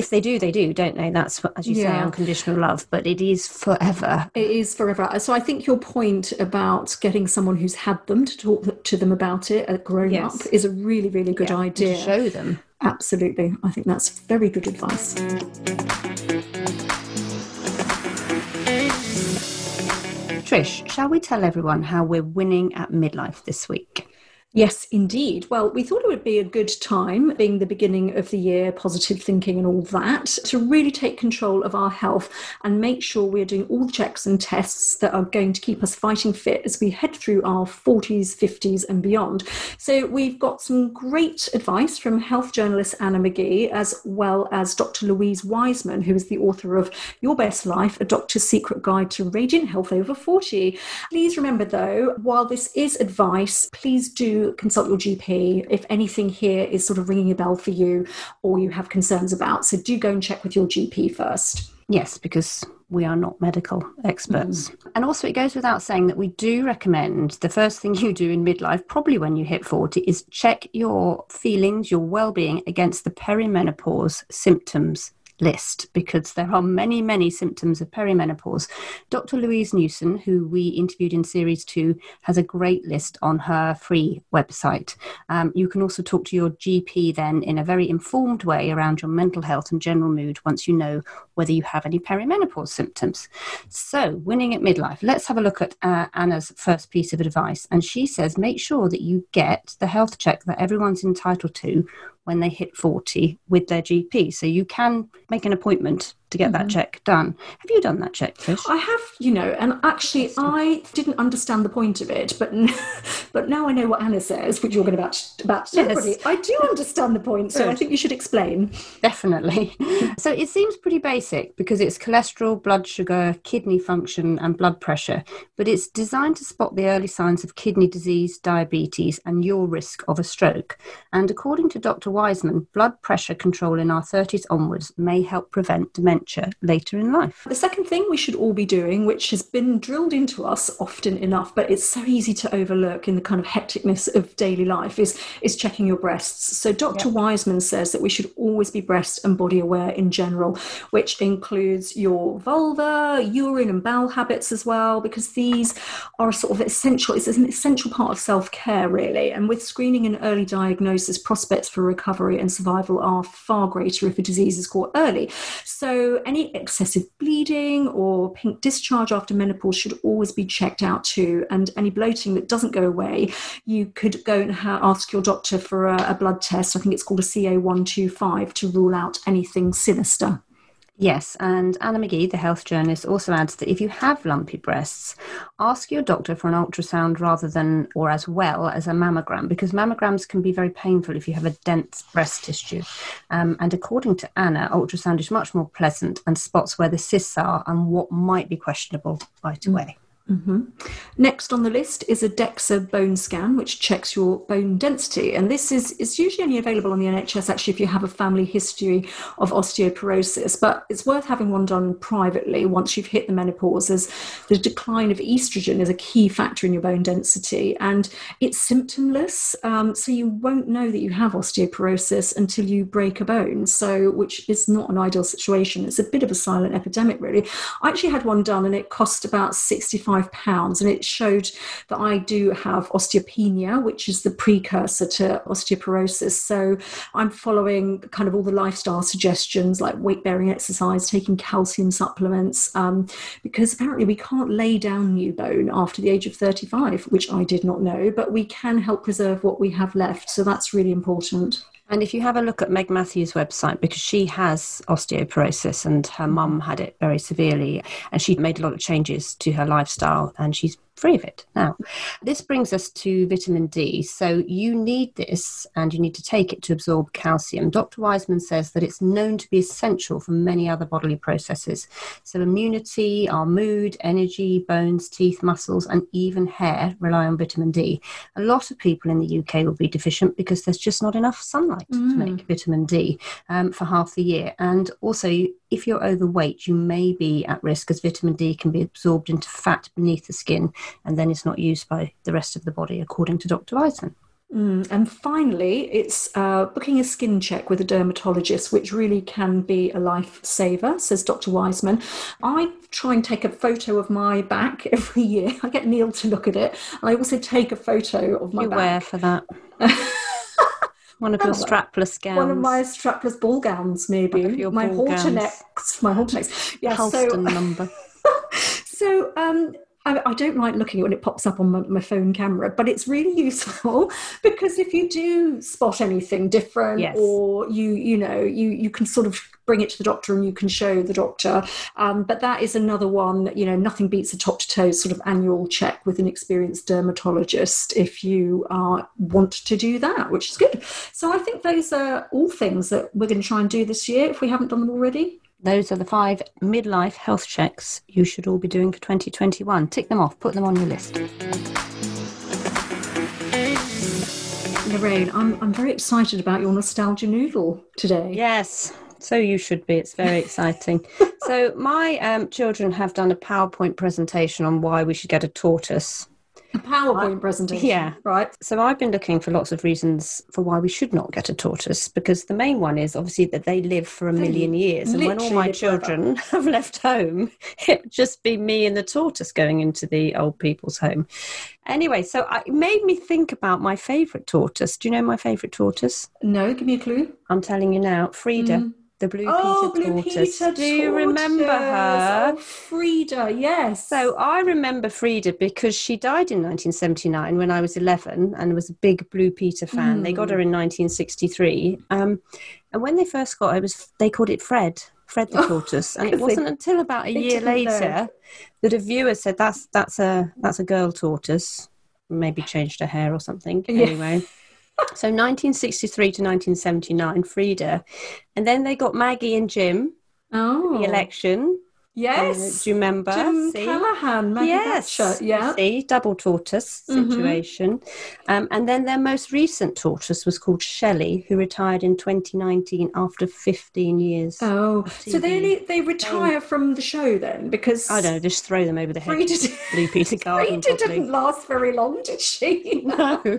If they do they do don't they? That's as you yeah. say unconditional love but it is forever. It is forever. Uh, so i think your point about getting someone who's had them to talk to them about it a grown yes. up is a really really good yeah, idea. to show them. Absolutely. I think that's very good advice. Trish, shall we tell everyone how we're winning at midlife this week? Yes, indeed. Well, we thought it would be a good time, being the beginning of the year, positive thinking and all that, to really take control of our health and make sure we're doing all the checks and tests that are going to keep us fighting fit as we head through our 40s, 50s, and beyond. So, we've got some great advice from health journalist Anna Magee, as well as Dr. Louise Wiseman, who is the author of Your Best Life, a Doctor's Secret Guide to Radiant Health Over 40. Please remember, though, while this is advice, please do consult your GP if anything here is sort of ringing a bell for you or you have concerns about. So do go and check with your GP first. Yes, because we are not medical experts. Mm. And also, it goes without saying that we do recommend the first thing you do in midlife, probably when you hit 40, is check your feelings, your well being against the perimenopause symptoms list because there are many, many symptoms of perimenopause. Dr. Louise Newson, who we interviewed in series two, has a great list on her free website. Um, you can also talk to your GP then in a very informed way around your mental health and general mood once you know whether you have any perimenopause symptoms. So, winning at midlife, let's have a look at uh, Anna's first piece of advice. And she says make sure that you get the health check that everyone's entitled to when they hit 40 with their GP. So you can make an appointment to get mm-hmm. that check done. Have you done that check, Trish? I have, you know, and actually I didn't understand the point of it, but but now I know what Anna says, which you're going to about about yes. I do understand the point, so I think you should explain. Definitely. so it seems pretty basic because it's cholesterol, blood sugar, kidney function, and blood pressure, but it's designed to spot the early signs of kidney disease, diabetes, and your risk of a stroke. And according to Dr. Wiseman, blood pressure control in our 30s onwards may help prevent dementia dementia later in life. The second thing we should all be doing, which has been drilled into us often enough, but it's so easy to overlook in the kind of hecticness of daily life, is, is checking your breasts. So Dr. Yep. Wiseman says that we should always be breast and body aware in general, which includes your vulva, urine and bowel habits as well, because these are sort of essential, it's an essential part of self-care really. And with screening and early diagnosis, prospects for recovery and survival are far greater if a disease is caught early. So any excessive bleeding or pink discharge after menopause should always be checked out too. And any bloating that doesn't go away, you could go and ha- ask your doctor for a, a blood test. I think it's called a CA125 to rule out anything sinister. Yes, and Anna Magee, the health journalist, also adds that if you have lumpy breasts, ask your doctor for an ultrasound rather than or as well as a mammogram, because mammograms can be very painful if you have a dense breast tissue. Um, and according to Anna, ultrasound is much more pleasant and spots where the cysts are and what might be questionable right away. Mm-hmm. Next on the list is a DEXA bone scan, which checks your bone density. And this is, is usually only available on the NHS, actually, if you have a family history of osteoporosis. But it's worth having one done privately once you've hit the menopause, as the decline of estrogen is a key factor in your bone density. And it's symptomless, um, so you won't know that you have osteoporosis until you break a bone. So, which is not an ideal situation. It's a bit of a silent epidemic, really. I actually had one done, and it cost about 65 pounds, and it showed that I do have osteopenia, which is the precursor to osteoporosis. So I'm following kind of all the lifestyle suggestions like weight bearing exercise, taking calcium supplements, um, because apparently we can't lay down new bone after the age of 35, which I did not know, but we can help preserve what we have left. So that's really important. And if you have a look at Meg Mathews' website, because she has osteoporosis and her mm-hmm. mum had it very severely, and she made a lot of changes to her lifestyle, and she's free of it now. This brings us to vitamin D. So you need this and you need to take it to absorb calcium. Dr. Wiseman says that it's known to be essential for many other bodily processes. So immunity, our mood, energy, bones, teeth, muscles, and even hair rely on vitamin D. A lot of people in the UK will be deficient because there's just not enough sunlight mm. to make vitamin D um, for half the year. And also, if you're overweight, you may be at risk as vitamin D can be absorbed into fat beneath the skin and then it's not used by the rest of the body, according to Dr. Wiseman. Mm, and finally, it's uh, booking a skin check with a dermatologist, which really can be a lifesaver, says Dr. Wiseman. I try and take a photo of my back every year. I get Neil to look at it. And I also take a photo of my you back. wear for that? One of your strapless gowns. One of my strapless ball gowns, maybe. my halter necks. My halter necks. Yeah, Halston so, number. so um, I, I, don't like looking at when it pops up on my, my, phone camera, but it's really useful because if you do spot anything different, yes. or you you know you you can sort of bring it to the doctor and you can show the doctor. Um, but that is another one. That you know, nothing beats a top to toe sort of annual check with an experienced dermatologist if you uh, want to do that, which is good. So I think those are all things that we're going to try and do this year if we haven't done them already. Those are the five midlife health checks you should all be doing for 2021. Tick them off, put them on your list. Lorraine, I'm, I'm very excited about your nostalgia noodle today. Yes, so you should be. It's very exciting. so, my um, children have done a PowerPoint presentation on why we should get a tortoise. A PowerPoint I, presentation. Yeah. Right. So I've been looking for lots of reasons for why we should not get a tortoise because the main one is obviously that they live for a they million years. And when all my children have left home, it would just be me and the tortoise going into the old people's home. Anyway, so I, it made me think about my favourite tortoise. Do you know my favourite tortoise? No, give me a clue. I'm telling you now, Freda. Mm the Blue oh, Peter Blue tortoise. Peter Do you remember her? Oh, Freda, yes. So I remember Freda because she died in 1979 when I was 11 and was a big Blue Peter fan. Mm. They got her in 1963. Um, and when they first got her, was they called it Fred. Fred the tortoise, and it wasn't until about a year later know. that a viewer said that's that's a that's a girl tortoise. Maybe changed her hair or something. Yeah. Anyway, so 1963 to 1979, Freda. And then they got Maggie and Jim oh. the election. Yes. do you remember? Jim See? Callaghan, Maggie yes. Thatcher. Yeah. See, double tortoise mm-hmm. situation. Mm-hmm. Um, and then their most recent tortoise was called Shelley, who retired in 2019 after 15 years. Oh, so they only, they retire um, from the show then because I don't know, just throw them over the head. Freda, Blue Peter Garden. Freda didn't last very long, did she? No.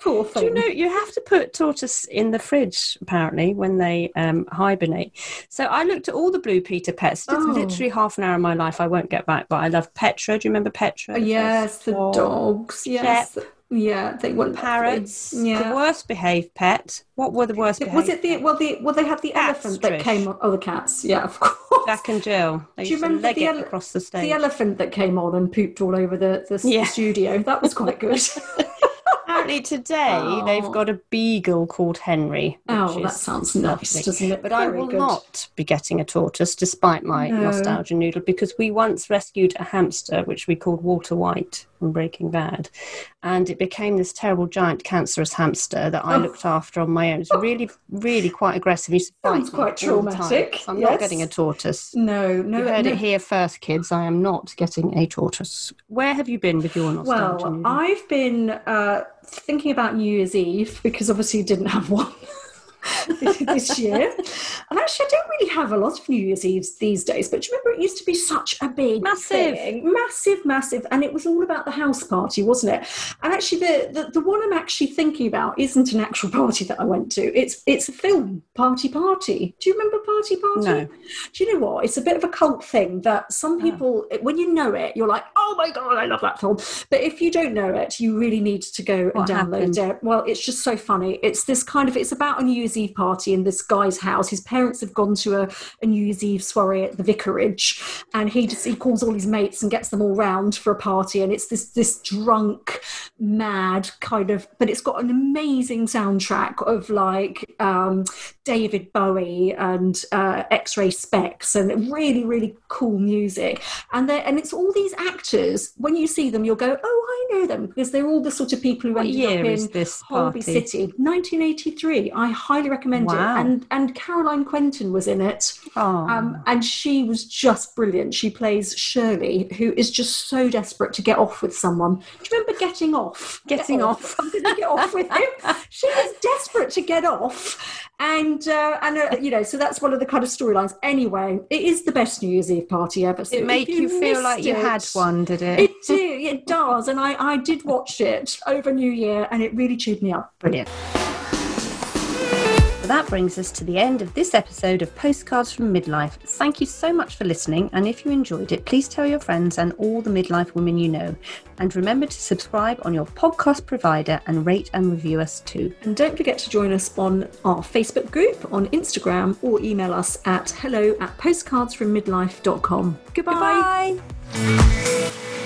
Poor thing. Do you know you have to put tortoise in the fridge apparently when they um, hibernate? So I looked at all the Blue Peter pets oh. literally half an hour of my life I won't get back, but I love Petra. Do you remember Petra? Oh, yes, the dogs. Yes. Shep. Yeah, they were parrots. Yeah, the worst behaved pet. What were the worst? Was it the well? The well, they had the cats, elephant that Trish. came on. Oh, the cats. Yeah, of course. Jack and Jill. They Do you remember the ele- across the stage? The elephant that came on and pooped all over the the, yeah. the studio. That was quite good. apparently today oh. they've got a beagle called Henry. Oh, that sounds nice, lovely. doesn't it? But Very I will good. not be getting a tortoise, despite my no. nostalgia noodle, because we once rescued a hamster, which we called Walter White from Breaking Bad, and it became this terrible giant cancerous hamster that I oh. looked after on my own. It's really, really quite aggressive. He Sounds quite traumatic. I'm yes. not getting a tortoise. No, no. You heard no. it here first, kids. I am not getting a tortoise. Where have you been with your nostalgia? Well, noodle? I've been. Uh, thinking about New Year's Eve because obviously you didn't have one. this year. And actually, I don't really have a lot of New Year's Eves these days, but do you remember it used to be such a big massive, thing? massive, massive, and it was all about the house party, wasn't it? And actually, the, the the one I'm actually thinking about isn't an actual party that I went to. It's it's a film party party. Do you remember Party Party? No. Do you know what? It's a bit of a cult thing that some ah. people, oh. when you know it, you're like, oh my god, I love that film. But if you don't know it, you really need to go what and download happened? it. Well, it's just so funny. It's this kind of it's about a New Year's Eve party in this guy's house. His parents have gone to a, a New Year's Eve soiree at the vicarage, and he just he calls all his mates and gets them all round for a party. And it's this this drunk, mad kind of, but it's got an amazing soundtrack of like um, David Bowie and uh, X-Ray Spex, and really really cool music. And they and it's all these actors. When you see them, you'll go, oh, I know them because they're all the sort of people who what ended up in this Holby City, 1983. I highly recommend wow. it. And and Caroline Quentin was in it. Um, and she was just brilliant. She plays Shirley, who is just so desperate to get off with someone. Do you remember getting off? Getting get off. off. I'm going to get off with him. She was desperate to get off. And uh, and uh, you know, so that's one of the kind of storylines. Anyway, it is the best New Year's Eve party ever. So it made you, you feel like you it, had one, did it? It did. It does. And I I did watch it over New Year, and it really cheered me up. Brilliant. That brings us to the end of this episode of Postcards from Midlife. Thank you so much for listening, and if you enjoyed it, please tell your friends and all the midlife women you know. And remember to subscribe on your podcast provider and rate and review us too. And don't forget to join us on our Facebook group, on Instagram, or email us at hello at postcardsfrommidlife.com. Goodbye. Goodbye.